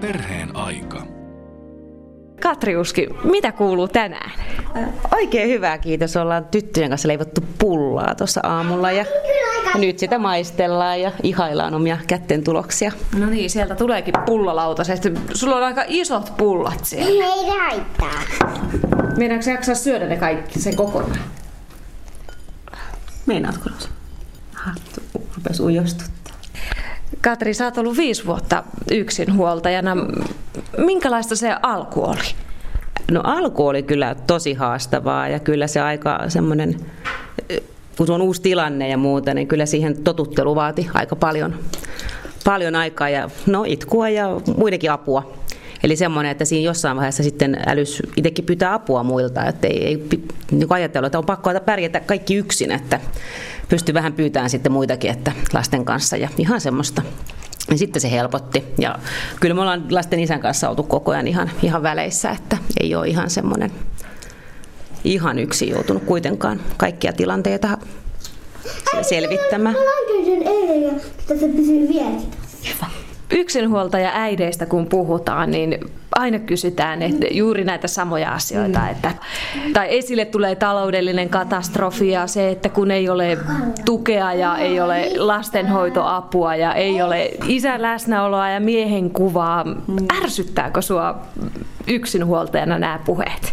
Perheen aika. Katriuski, mitä kuuluu tänään? Oikein hyvää, kiitos. Ollaan tyttöjen kanssa leivottu pullaa tuossa aamulla ja nyt sitä maistellaan ja ihaillaan omia kätten tuloksia. No niin, sieltä tuleekin pullolautasesta. Sulla on aika isot pullat siellä. Ei se haittaa. Meinaatko jaksaa syödä ne kaikki sen kokonaan? Meinaatko Rosa? Rupes ujostuttaa. Katri, sä oot ollut viisi vuotta yksinhuoltajana. Minkälaista se alku oli? No alku oli kyllä tosi haastavaa ja kyllä se aika semmoinen, kun on uusi tilanne ja muuta, niin kyllä siihen totuttelu vaati aika paljon, paljon aikaa ja no itkua ja muidenkin apua. Eli semmoinen, että siinä jossain vaiheessa sitten älys itsekin pyytää apua muilta, että ei, ei niin ajatella, että on pakko pärjätä kaikki yksin, että pystyy vähän pyytämään sitten muitakin että lasten kanssa ja ihan semmoista. Ja sitten se helpotti. Ja kyllä me ollaan lasten isän kanssa oltu koko ajan ihan, ihan väleissä, että ei ole ihan semmoinen ihan yksin joutunut kuitenkaan kaikkia tilanteita selvittämään. Mä eilen ja se pysyy vieläkin. Yksinhuoltaja äideistä kun puhutaan, niin aina kysytään että juuri näitä samoja asioita. Mm. Että, tai esille tulee taloudellinen katastrofi ja se, että kun ei ole tukea ja ei ole lastenhoitoapua ja ei ole isän läsnäoloa ja miehen kuvaa. Mm. Ärsyttääkö sua yksinhuoltajana nämä puheet?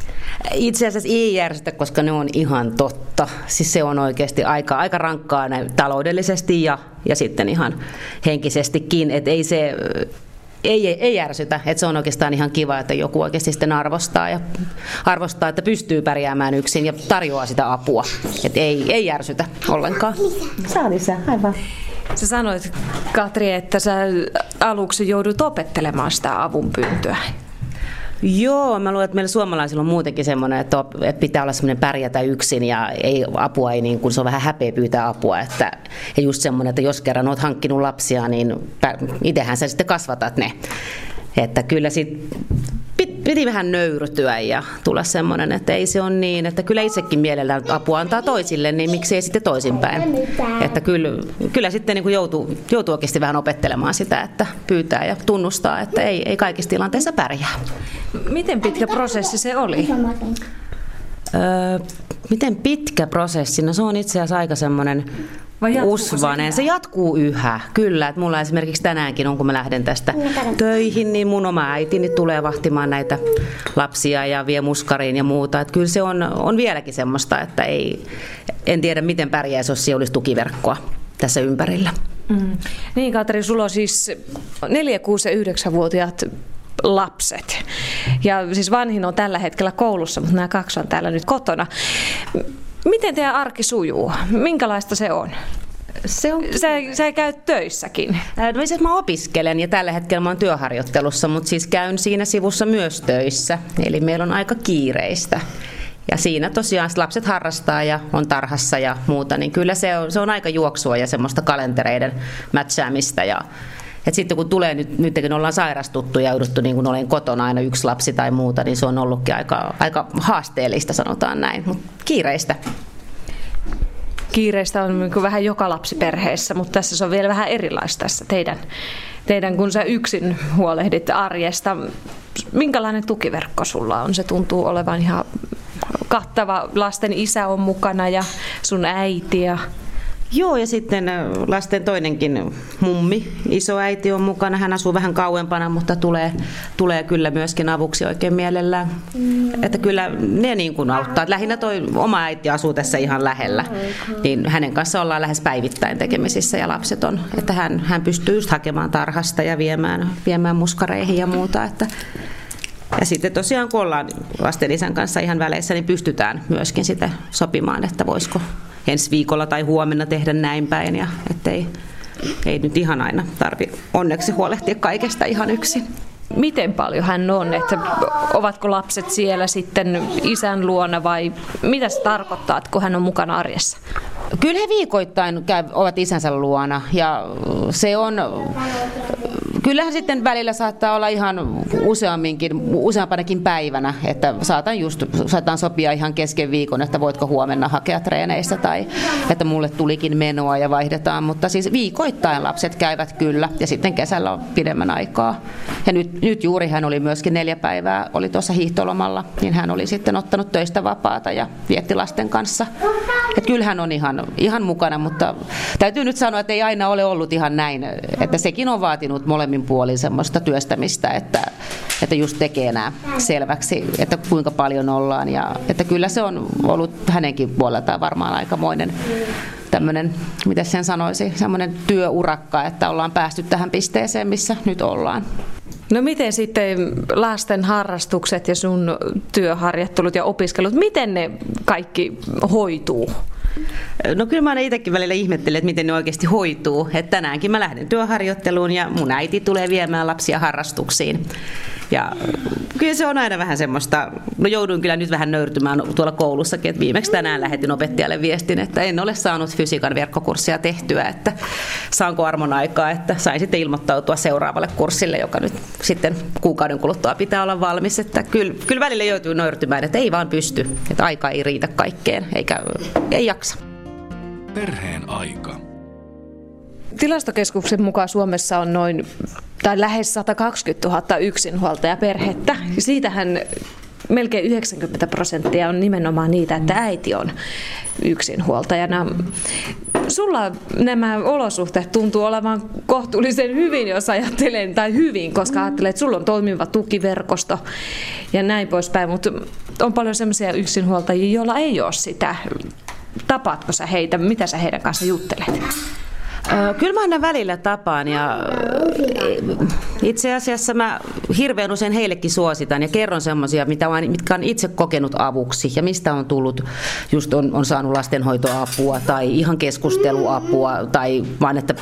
Itse asiassa ei järjestä, koska ne on ihan totta. Siis se on oikeasti aika, aika rankkaa taloudellisesti ja, ja sitten ihan henkisestikin. Että ei se ei, ei järsytä, että se on oikeastaan ihan kiva, että joku oikeasti sitten arvostaa ja arvostaa, että pystyy pärjäämään yksin ja tarjoaa sitä apua. Että ei, ei järsytä ollenkaan. Saa lisää, aivan. Sä sanoit, Katri, että sä aluksi joudut opettelemaan sitä avunpyyntöä. Joo, mä luulen, että meillä suomalaisilla on muutenkin semmoinen, että pitää olla semmoinen pärjätä yksin ja ei, apua ei niin kuin, se on vähän häpeä pyytää apua. Että, ja just semmoinen, että jos kerran oot hankkinut lapsia, niin itsehän sä sitten kasvatat ne. Että kyllä sit piti vähän nöyrytyä ja tulla semmoinen, että ei se ole niin, että kyllä itsekin mielellään apua antaa toisille, niin miksi ei sitten toisinpäin. Että kyllä, kyllä sitten niin kuin joutuu, joutuu oikeasti vähän opettelemaan sitä, että pyytää ja tunnustaa, että ei, ei kaikissa tilanteissa pärjää. Miten pitkä prosessi se oli? Öö, miten pitkä prosessi? No se on itse asiassa aika semmoinen usvanen. Se, se jatkuu yhä, kyllä. Että mulla esimerkiksi tänäänkin on, kun mä lähden tästä töihin, niin mun oma äitini tulee vahtimaan näitä lapsia ja vie muskariin ja muuta. Että kyllä se on, on vieläkin semmoista, että ei, en tiedä miten pärjäisi, jos siellä olisi tukiverkkoa tässä ympärillä. Mm. Niin Katri, sulla on siis 4, 6 ja 9-vuotiaat lapset. Ja siis vanhin on tällä hetkellä koulussa, mutta nämä kaksi on täällä nyt kotona. Miten teidän arki sujuu? Minkälaista se on? Se on... Sä, sä käyt töissäkin. No siis mä opiskelen ja tällä hetkellä mä oon työharjoittelussa, mutta siis käyn siinä sivussa myös töissä. Eli meillä on aika kiireistä. Ja siinä tosiaan lapset harrastaa ja on tarhassa ja muuta, niin kyllä se on, se on aika juoksua ja semmoista kalentereiden mätsäämistä ja et sitten kun tulee nyt, nyt kun ollaan sairastuttu ja jouduttu niin kun olen kotona aina yksi lapsi tai muuta, niin se on ollutkin aika, aika haasteellista, sanotaan näin, mutta kiireistä. Kiireistä on niin vähän joka lapsi perheessä, mutta tässä se on vielä vähän erilaista tässä teidän, teidän kun sä yksin huolehdit arjesta. Minkälainen tukiverkko sulla on? Se tuntuu olevan ihan kattava. Lasten isä on mukana ja sun äiti ja Joo, ja sitten lasten toinenkin mummi, isoäiti on mukana. Hän asuu vähän kauempana, mutta tulee, tulee kyllä myöskin avuksi oikein mielellään. Mm. Että kyllä ne niin kuin auttaa. Lähinnä toi oma äiti asuu tässä ihan lähellä, niin hänen kanssa ollaan lähes päivittäin tekemisissä ja lapset on. Että hän, hän pystyy just hakemaan tarhasta ja viemään, viemään muskareihin ja muuta. Että ja sitten tosiaan kun ollaan lasten isän kanssa ihan väleissä, niin pystytään myöskin sitä sopimaan, että voisiko ensi viikolla tai huomenna tehdä näin päin. Ja ettei ei nyt ihan aina tarvi onneksi huolehtia kaikesta ihan yksin. Miten paljon hän on, että ovatko lapset siellä sitten isän luona vai mitä se tarkoittaa, kun hän on mukana arjessa? Kyllä he viikoittain käy, ovat isänsä luona ja se on kyllähän sitten välillä saattaa olla ihan useamminkin, useampanakin päivänä, että saatan just, saatan sopia ihan kesken viikon, että voitko huomenna hakea treeneistä tai että mulle tulikin menoa ja vaihdetaan, mutta siis viikoittain lapset käyvät kyllä ja sitten kesällä on pidemmän aikaa. Ja nyt, nyt juuri hän oli myöskin neljä päivää, oli tuossa hiihtolomalla, niin hän oli sitten ottanut töistä vapaata ja vietti lasten kanssa. Että kyllähän on ihan, ihan mukana, mutta täytyy nyt sanoa, että ei aina ole ollut ihan näin, että sekin on vaatinut molemmin puolin semmoista työstämistä, että, että just tekee nämä selväksi, että kuinka paljon ollaan ja että kyllä se on ollut hänenkin puoleltaan varmaan aikamoinen tämmöinen, miten sen sanoisi, semmoinen työurakka, että ollaan päästy tähän pisteeseen, missä nyt ollaan. No miten sitten lasten harrastukset ja sun työharjoittelut ja opiskelut, miten ne kaikki hoituu? No kyllä mä itsekin välillä ihmettelen, että miten ne oikeasti hoituu. Että tänäänkin mä lähden työharjoitteluun ja mun äiti tulee viemään lapsia harrastuksiin. Ja kyllä se on aina vähän semmoista, no jouduin kyllä nyt vähän nöyrtymään tuolla koulussakin, että viimeksi tänään lähetin opettajalle viestin, että en ole saanut fysiikan verkkokurssia tehtyä, että saanko armon aikaa, että sain sitten ilmoittautua seuraavalle kurssille, joka nyt sitten kuukauden kuluttua pitää olla valmis, että kyllä, kyllä välillä joutuu nöyrtymään, että ei vaan pysty, että aika ei riitä kaikkeen, eikä ei jaksa. Perheen aika. Tilastokeskuksen mukaan Suomessa on noin tai lähes 120 000 yksinhuoltajaperhettä. Siitähän melkein 90 prosenttia on nimenomaan niitä, että äiti on yksinhuoltajana. Sulla nämä olosuhteet tuntuu olevan kohtuullisen hyvin, jos ajattelen, tai hyvin, koska ajattelen, että sulla on toimiva tukiverkosto ja näin poispäin, mutta on paljon sellaisia yksinhuoltajia, joilla ei ole sitä. Tapaatko sä heitä? Mitä sä heidän kanssa juttelet? Kyllä mä aina välillä tapaan ja itse asiassa mä hirveän usein heillekin suositan ja kerron semmoisia, mitkä on itse kokenut avuksi ja mistä on tullut, just on, on saanut lastenhoitoapua tai ihan keskusteluapua tai vaan että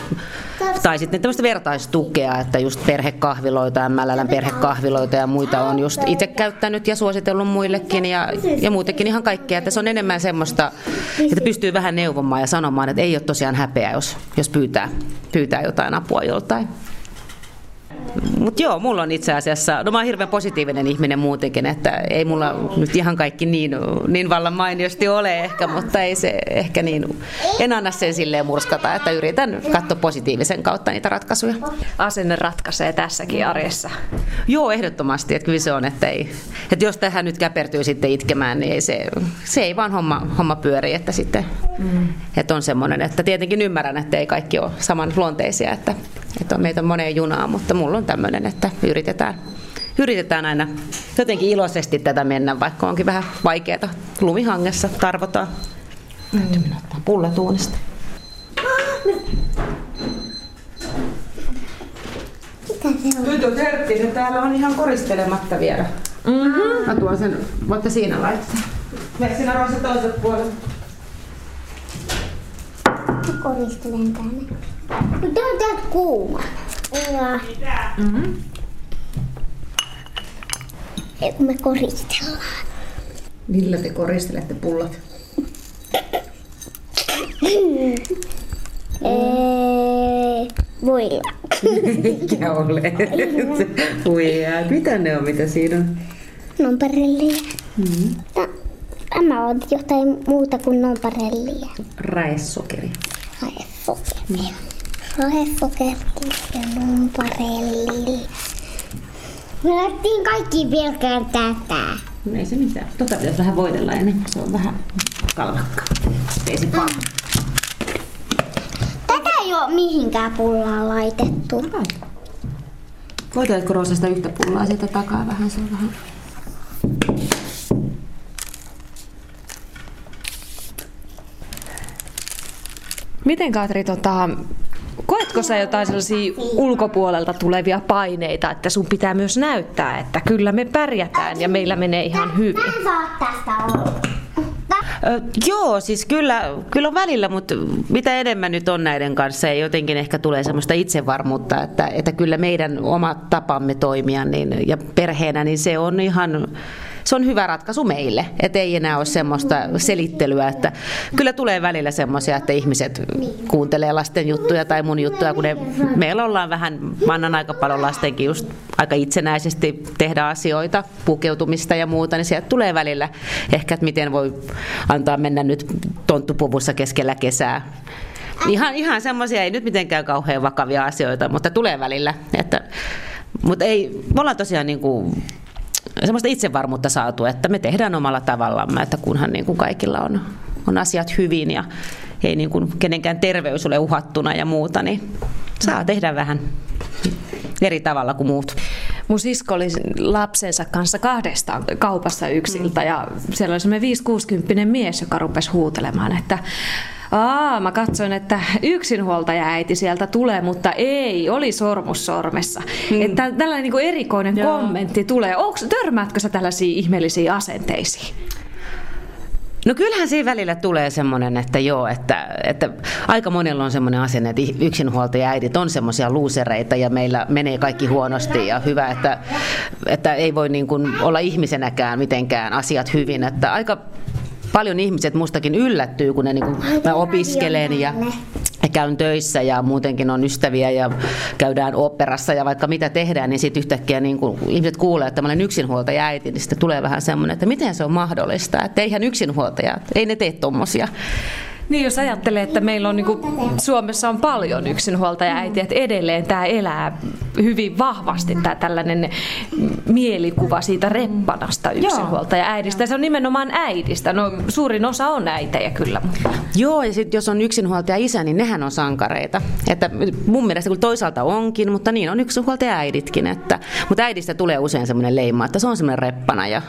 tai sitten tämmöistä vertaistukea, että just perhekahviloita, MLLn perhekahviloita ja muita on just itse käyttänyt ja suositellut muillekin ja, ja muutenkin ihan kaikkea. Että se on enemmän semmoista, että pystyy vähän neuvomaan ja sanomaan, että ei ole tosiaan häpeä, jos, jos pyytää, pyytää jotain apua joltain. Mutta joo, mulla on itse asiassa, no mä oon hirveän positiivinen ihminen muutenkin, että ei mulla nyt ihan kaikki niin, niin vallan mainiosti ole ehkä, mutta ei se ehkä niin, en anna sen silleen murskata, että yritän katsoa positiivisen kautta niitä ratkaisuja. Asenne ratkaisee tässäkin arjessa. Joo, ehdottomasti, että kyllä se on, että, ei, että jos tähän nyt käpertyy sitten itkemään, niin ei se, se ei vaan homma, homma pyöri, että sitten mm. että on semmoinen, että tietenkin ymmärrän, että ei kaikki ole saman luonteisia, että, että on meitä on moneen junaa, mutta mulla on tämmöinen, että yritetään, yritetään aina jotenkin iloisesti tätä mennä, vaikka onkin vähän vaikeaa. Lumihangessa tarvotaan. Täytyy mm. ottaa pullat uunista. Nyt on törtti, se täällä on ihan koristelematta vielä. Mm-hmm. Mä tuon sen, voitte siinä laittaa. Mene sinä Rosa toiselle puolelle. Koristelen tänne. Mutta on täältä kuuma. Ja... Mm-hmm. Kun me koristellaan. Millä te koristelette pullot? voilla. Mikä ole? Mitä ne on, mitä siinä on? Nomparellia. Mm-hmm. Tämä on jotain muuta kuin nomparellia. Raesokeri. Raesokeri. Mm. Raesokeri ja nomparelli. Me lähtiin kaikki pelkään tätä. No ei se mitään. Tota pitäisi vähän voidella ennen se on vähän kalvakka. Ei se paljon. Tätä ei ole mihinkään pullaan laitettu. Voiteletko Roosasta yhtä pullaa siitä takaa vähän? Se on vähän Miten Katri, tota, koetko sä jotain sellaisia ulkopuolelta tulevia paineita, että sun pitää myös näyttää, että kyllä me pärjätään ja meillä menee ihan hyvin? Ö, joo, siis kyllä, kyllä on välillä, mutta mitä enemmän nyt on näiden kanssa ja jotenkin ehkä tulee semmoista itsevarmuutta, että, että kyllä meidän oma tapamme toimia niin, ja perheenä, niin se on ihan se on hyvä ratkaisu meille, että ei enää ole semmoista selittelyä, että kyllä tulee välillä semmoisia, että ihmiset kuuntelee lasten juttuja tai mun juttuja, kun ne, meillä ollaan vähän, mä annan aika paljon lastenkin just aika itsenäisesti tehdä asioita, pukeutumista ja muuta, niin sieltä tulee välillä ehkä, että miten voi antaa mennä nyt tonttupuvussa keskellä kesää Ihan, ihan semmoisia, ei nyt mitenkään kauhean vakavia asioita, mutta tulee välillä. Että, mutta ei, me ollaan tosiaan niin kuin, semmoista itsevarmuutta saatu, että me tehdään omalla tavallamme, että kunhan niin kuin kaikilla on, on asiat hyvin ja ei niin kuin kenenkään terveys ole uhattuna ja muuta, niin saa tehdä vähän eri tavalla kuin muut. Mun sisko oli lapsensa kanssa kahdesta kaupassa yksiltä ja siellä oli semmoinen 5-60 mies, joka rupesi huutelemaan, että Aa, mä katsoin, että yksinhuoltaja äiti sieltä tulee, mutta ei, oli sormus sormessa. Hmm. Että tällainen niin kuin erikoinen Joo. kommentti tulee. Onks, törmäätkö sä tällaisiin ihmeellisiin asenteisiin? No kyllähän siinä välillä tulee semmoinen, että joo, että, että aika monella on semmoinen asenne, että yksinhuoltaja äidit on semmoisia luusereita ja meillä menee kaikki huonosti ja hyvä, että, että ei voi niin kuin olla ihmisenäkään mitenkään asiat hyvin. Että aika paljon ihmiset mustakin yllättyy, kun ne niin kuin, mä opiskelen ja käyn töissä ja muutenkin on ystäviä ja käydään operassa ja vaikka mitä tehdään, niin sitten yhtäkkiä niin kun ihmiset kuulee, että mä olen yksinhuoltaja äiti, niin sitten tulee vähän semmoinen, että miten se on mahdollista, että eihän yksinhuoltaja, ei ne tee tuommoisia. Niin, jos ajattelee, että meillä on niin kuin, Suomessa on paljon yksinhuoltaja-äitiä, että edelleen tämä elää hyvin vahvasti tämä tällainen mielikuva siitä reppanasta yksinhuoltaja-äidistä. Se on nimenomaan äidistä. No, suurin osa on äitejä kyllä. Joo, ja sitten jos on yksinhuoltaja isä, niin nehän on sankareita. Että mun mielestä kyllä toisaalta onkin, mutta niin on yksinhuoltaja äiditkin. Että, mutta äidistä tulee usein semmoinen leima, että se on semmoinen reppana ja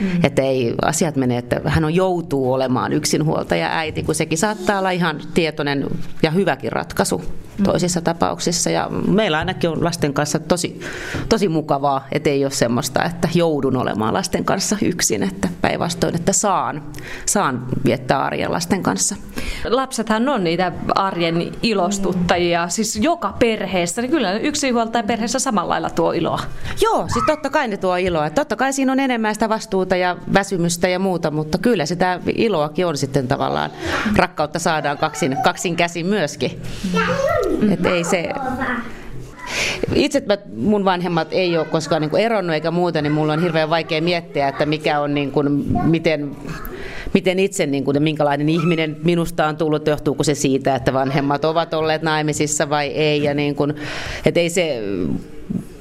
mm. että ei asiat mene, että hän on joutuu olemaan yksinhuoltaja äiti, kun sekin saattaa olla ihan tietoinen ja hyväkin ratkaisu toisissa tapauksissa. Ja meillä ainakin on lasten kanssa tosi, tosi mukavaa, ettei ole semmoista, että joudun olemaan lasten kanssa yksin, että päinvastoin, että saan, saan viettää arjen lasten kanssa. Lapsethan on niitä arjen ilostuttajia, siis joka perheessä, niin kyllä yksinhuoltaja perheessä samalla lailla tuo iloa. Joo, siis totta kai ne tuo iloa. Totta kai siinä on enemmän sitä vastuuta ja väsymystä ja muuta, mutta kyllä sitä iloakin on sitten tavallaan rakkautta saadaan kaksin, kaksin käsin myöskin. Et ei se... Itse mä, mun vanhemmat ei ole koskaan niin kuin eronnut eikä muuta, niin mulla on hirveän vaikea miettiä, että mikä on niin kuin, miten miten itse, niin kuin, minkälainen ihminen minusta on tullut, johtuuko se siitä, että vanhemmat ovat olleet naimisissa vai ei. Ja niin kuin, että ei se,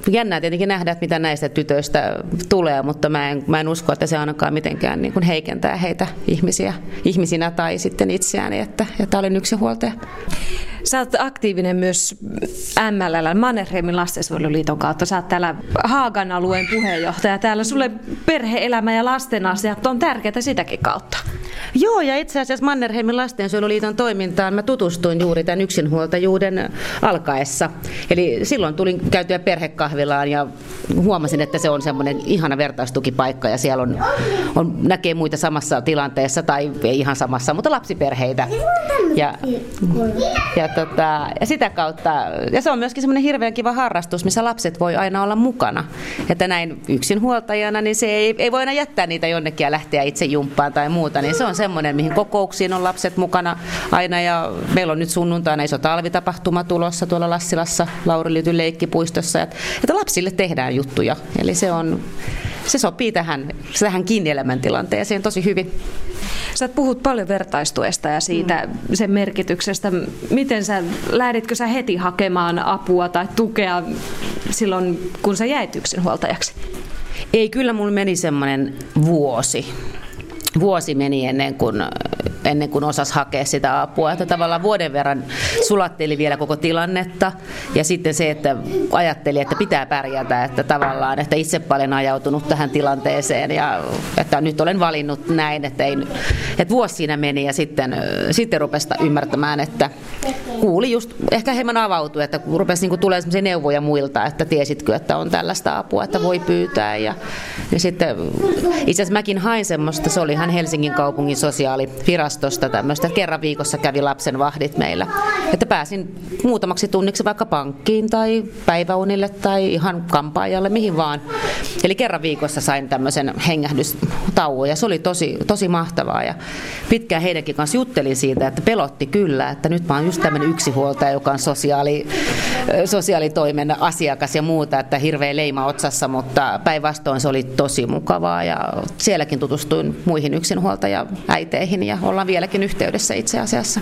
jännää tietenkin nähdä, että mitä näistä tytöistä tulee, mutta mä en, mä en usko, että se ainakaan mitenkään niin kuin heikentää heitä ihmisiä, ihmisinä tai sitten itseään, että, että olen yksinhuoltaja. Sä oot aktiivinen myös MLL, Mannerheimin lastensuojeluliiton kautta. Sä oot täällä Haagan alueen puheenjohtaja. Täällä sulle perhe-elämä ja lasten asiat on tärkeitä sitäkin kautta. Joo, ja itse asiassa Mannerheimin lastensuojeluliiton toimintaan mä tutustuin juuri tämän yksinhuoltajuuden alkaessa. Eli silloin tulin käytyä perhekahvilaan ja huomasin, että se on semmoinen ihana vertaistukipaikka ja siellä on, on, näkee muita samassa tilanteessa tai ei ihan samassa, mutta lapsiperheitä. Ja, ja, tota, ja sitä kautta, ja se on myöskin semmoinen hirveän kiva harrastus, missä lapset voi aina olla mukana. Että näin yksinhuoltajana, niin se ei, ei voi aina jättää niitä jonnekin ja lähteä itse jumppaan tai muuta, niin se on semmoinen, mihin kokouksiin on lapset mukana aina ja meillä on nyt sunnuntaina iso talvitapahtuma tulossa tuolla Lassilassa Lauri Lytyn leikkipuistossa, että, että lapsille tehdään juttuja. Eli se on, se sopii tähän, tähän kiinni elämäntilanteeseen tosi hyvin. Sä puhut paljon vertaistuesta ja siitä mm. sen merkityksestä. Miten sä, lähditkö sä heti hakemaan apua tai tukea silloin, kun sä jäit yksinhuoltajaksi? Ei, kyllä mulla meni semmoinen vuosi vuosi meni ennen kuin, ennen kuin osasi hakea sitä apua. Että tavallaan vuoden verran sulatteli vielä koko tilannetta. Ja sitten se, että ajatteli, että pitää pärjätä, että tavallaan, että itse paljon ajautunut tähän tilanteeseen. Ja että nyt olen valinnut näin, että, ei, että vuosi siinä meni ja sitten, sitten rupesi ymmärtämään, että kuuli just, ehkä hieman avautui, että rupesi niin tulee sellaisia neuvoja muilta, että tiesitkö, että on tällaista apua, että voi pyytää. Ja, ja sitten itse asiassa mäkin hain semmoista, se oli ihan Helsingin kaupungin sosiaalivirasto varastosta tämmöistä. Kerran viikossa kävi lapsen vahdit meillä. Että pääsin muutamaksi tunniksi vaikka pankkiin tai päiväunille tai ihan kampaajalle, mihin vaan. Eli kerran viikossa sain tämmöisen hengähdystauon ja se oli tosi, tosi mahtavaa. Ja pitkään heidänkin kanssa juttelin siitä, että pelotti kyllä, että nyt mä oon just tämmöinen yksihuoltaja, joka on sosiaali, sosiaalitoimen asiakas ja muuta, että hirveä leima otsassa, mutta päinvastoin se oli tosi mukavaa ja sielläkin tutustuin muihin yksinhuoltaja-äiteihin ja ollaan vieläkin yhteydessä itse asiassa.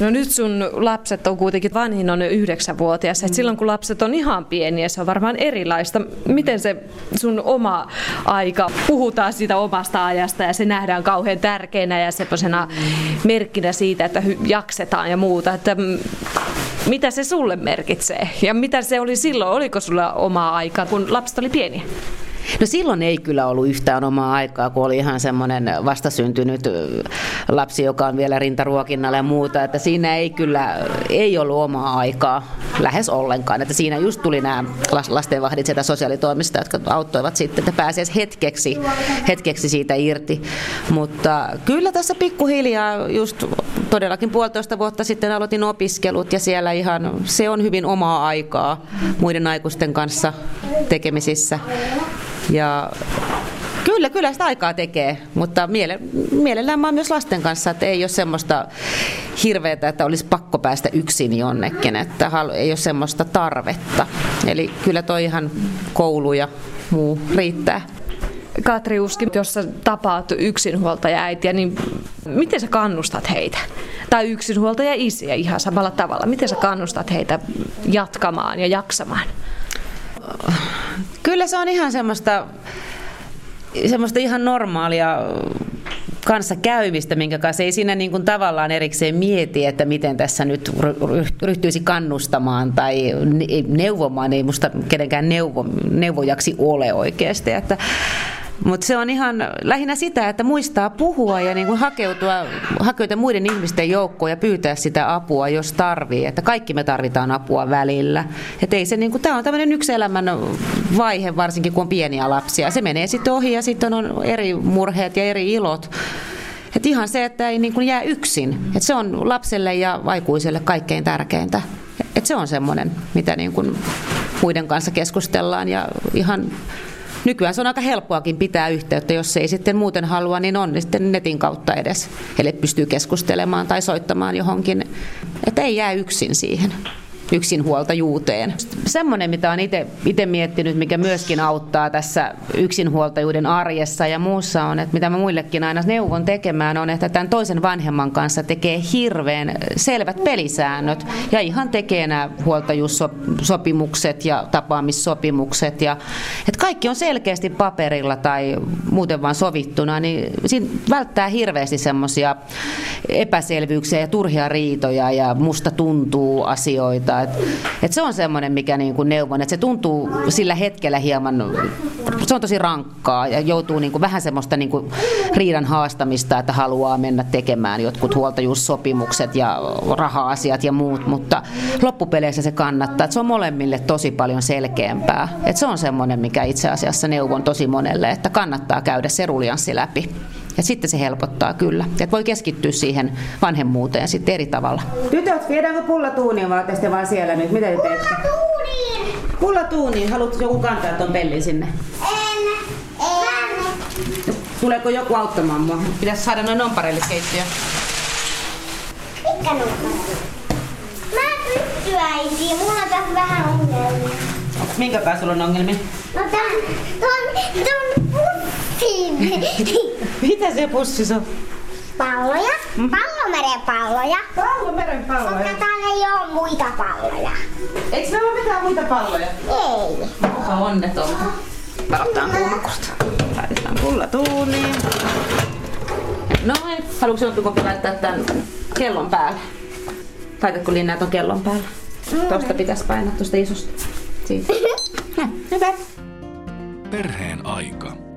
No nyt sun lapset on kuitenkin, vanhin on yhdeksänvuotias, että silloin kun lapset on ihan pieniä, se on varmaan erilaista. Miten se sun oma aika, puhutaan siitä omasta ajasta ja se nähdään kauhean tärkeänä ja semmoisena merkkinä siitä, että jaksetaan ja muuta, että mitä se sulle merkitsee ja mitä se oli silloin, oliko sulla oma aika, kun lapset oli pieniä? No silloin ei kyllä ollut yhtään omaa aikaa, kun oli ihan semmoinen vastasyntynyt lapsi, joka on vielä rintaruokinnalla ja muuta, että siinä ei kyllä ei ollut omaa aikaa lähes ollenkaan, että siinä just tuli nämä lastenvahdit sieltä sosiaalitoimista, jotka auttoivat sitten, että pääsee hetkeksi, hetkeksi siitä irti, mutta kyllä tässä pikkuhiljaa just todellakin puolitoista vuotta sitten aloitin opiskelut ja siellä ihan se on hyvin omaa aikaa muiden aikuisten kanssa tekemisissä. Ja Kyllä, kyllä sitä aikaa tekee, mutta miele, mielellään mä myös lasten kanssa, että ei ole semmoista hirveätä, että olisi pakko päästä yksin jonnekin, että ei ole semmoista tarvetta. Eli kyllä toi ihan koulu ja muu riittää. Katri Uski, jos sä tapaat yksinhuoltaja äitiä, niin miten sä kannustat heitä? Tai yksinhuoltaja isiä ihan samalla tavalla. Miten sä kannustat heitä jatkamaan ja jaksamaan? Kyllä se on ihan semmoista, semmoista ihan normaalia kanssa käymistä, minkä kanssa ei siinä niin kuin tavallaan erikseen mieti, että miten tässä nyt ryhtyisi kannustamaan tai neuvomaan. Ei musta kenenkään neuvo, neuvojaksi ole oikeasti. Että mutta se on ihan lähinnä sitä, että muistaa puhua ja niin kuin hakeutua, hakeutua muiden ihmisten joukkoon ja pyytää sitä apua, jos tarvii. Että kaikki me tarvitaan apua välillä. Ei se, niin kuin, tämä on tämmöinen yksi elämän vaihe, varsinkin kun on pieniä lapsia. Se menee sitten ohi ja sitten on eri murheet ja eri ilot. Et ihan se, että ei niin kuin jää yksin. Et se on lapselle ja aikuiselle kaikkein tärkeintä. Et se on semmoinen, mitä niin kuin muiden kanssa keskustellaan ja ihan nykyään se on aika helppoakin pitää yhteyttä, jos ei sitten muuten halua, niin on niin sitten netin kautta edes. Eli pystyy keskustelemaan tai soittamaan johonkin, että ei jää yksin siihen yksinhuoltajuuteen. Semmoinen, mitä olen itse miettinyt, mikä myöskin auttaa tässä yksinhuoltajuuden arjessa ja muussa on, että mitä mä muillekin aina neuvon tekemään, on, että tämän toisen vanhemman kanssa tekee hirveän selvät pelisäännöt ja ihan tekee nämä huoltajuussopimukset ja tapaamissopimukset. Ja, että kaikki on selkeästi paperilla tai muuten vaan sovittuna, niin siinä välttää hirveästi semmoisia epäselvyyksiä ja turhia riitoja ja musta tuntuu asioita et, et se on semmoinen, mikä niin kuin neuvon, että se tuntuu sillä hetkellä hieman, se on tosi rankkaa ja joutuu niin kuin vähän semmoista niin kuin riidan haastamista, että haluaa mennä tekemään jotkut huoltajuussopimukset ja raha-asiat ja muut, mutta loppupeleissä se kannattaa. Et se on molemmille tosi paljon selkeämpää. Et se on semmoinen, mikä itse asiassa neuvon tosi monelle, että kannattaa käydä se ruljanssi läpi. Ja sitten se helpottaa kyllä. Et voi keskittyä siihen vanhemmuuteen sitten eri tavalla. Tytöt, viedäänkö pullatuuniin vai te vaan siellä nyt? Mitä te teette? Pullatuuniin! Pullatuuniin. Haluatko joku kantaa tuon pellin sinne? En. En. Tuleeko joku auttamaan mua? Pitäisi saada noin nomparelle keittiö. Mitkä? Mä en pysty äiti. Mulla on tässä vähän ongelmia. Minkä kanssa sulla on ongelmia? No tän, ton, ton pussin. Mitä se pussi on? Palloja. Mm. Pallomeren palloja. Pallomeren palloja. Mutta täällä ei ole muita palloja. Eikö meillä ole mitään muita palloja? Ei. Onpa onnetonta. Varotaan kuumakusta. Laitetaan pulla tuuniin. Noin. Haluatko jompikumpi laittaa tämän kellon päälle? Laitatko Linna ton kellon päälle? Tuosta pitäisi painaa tuosta isosta. Siitä. Hyvä. Perheen aika.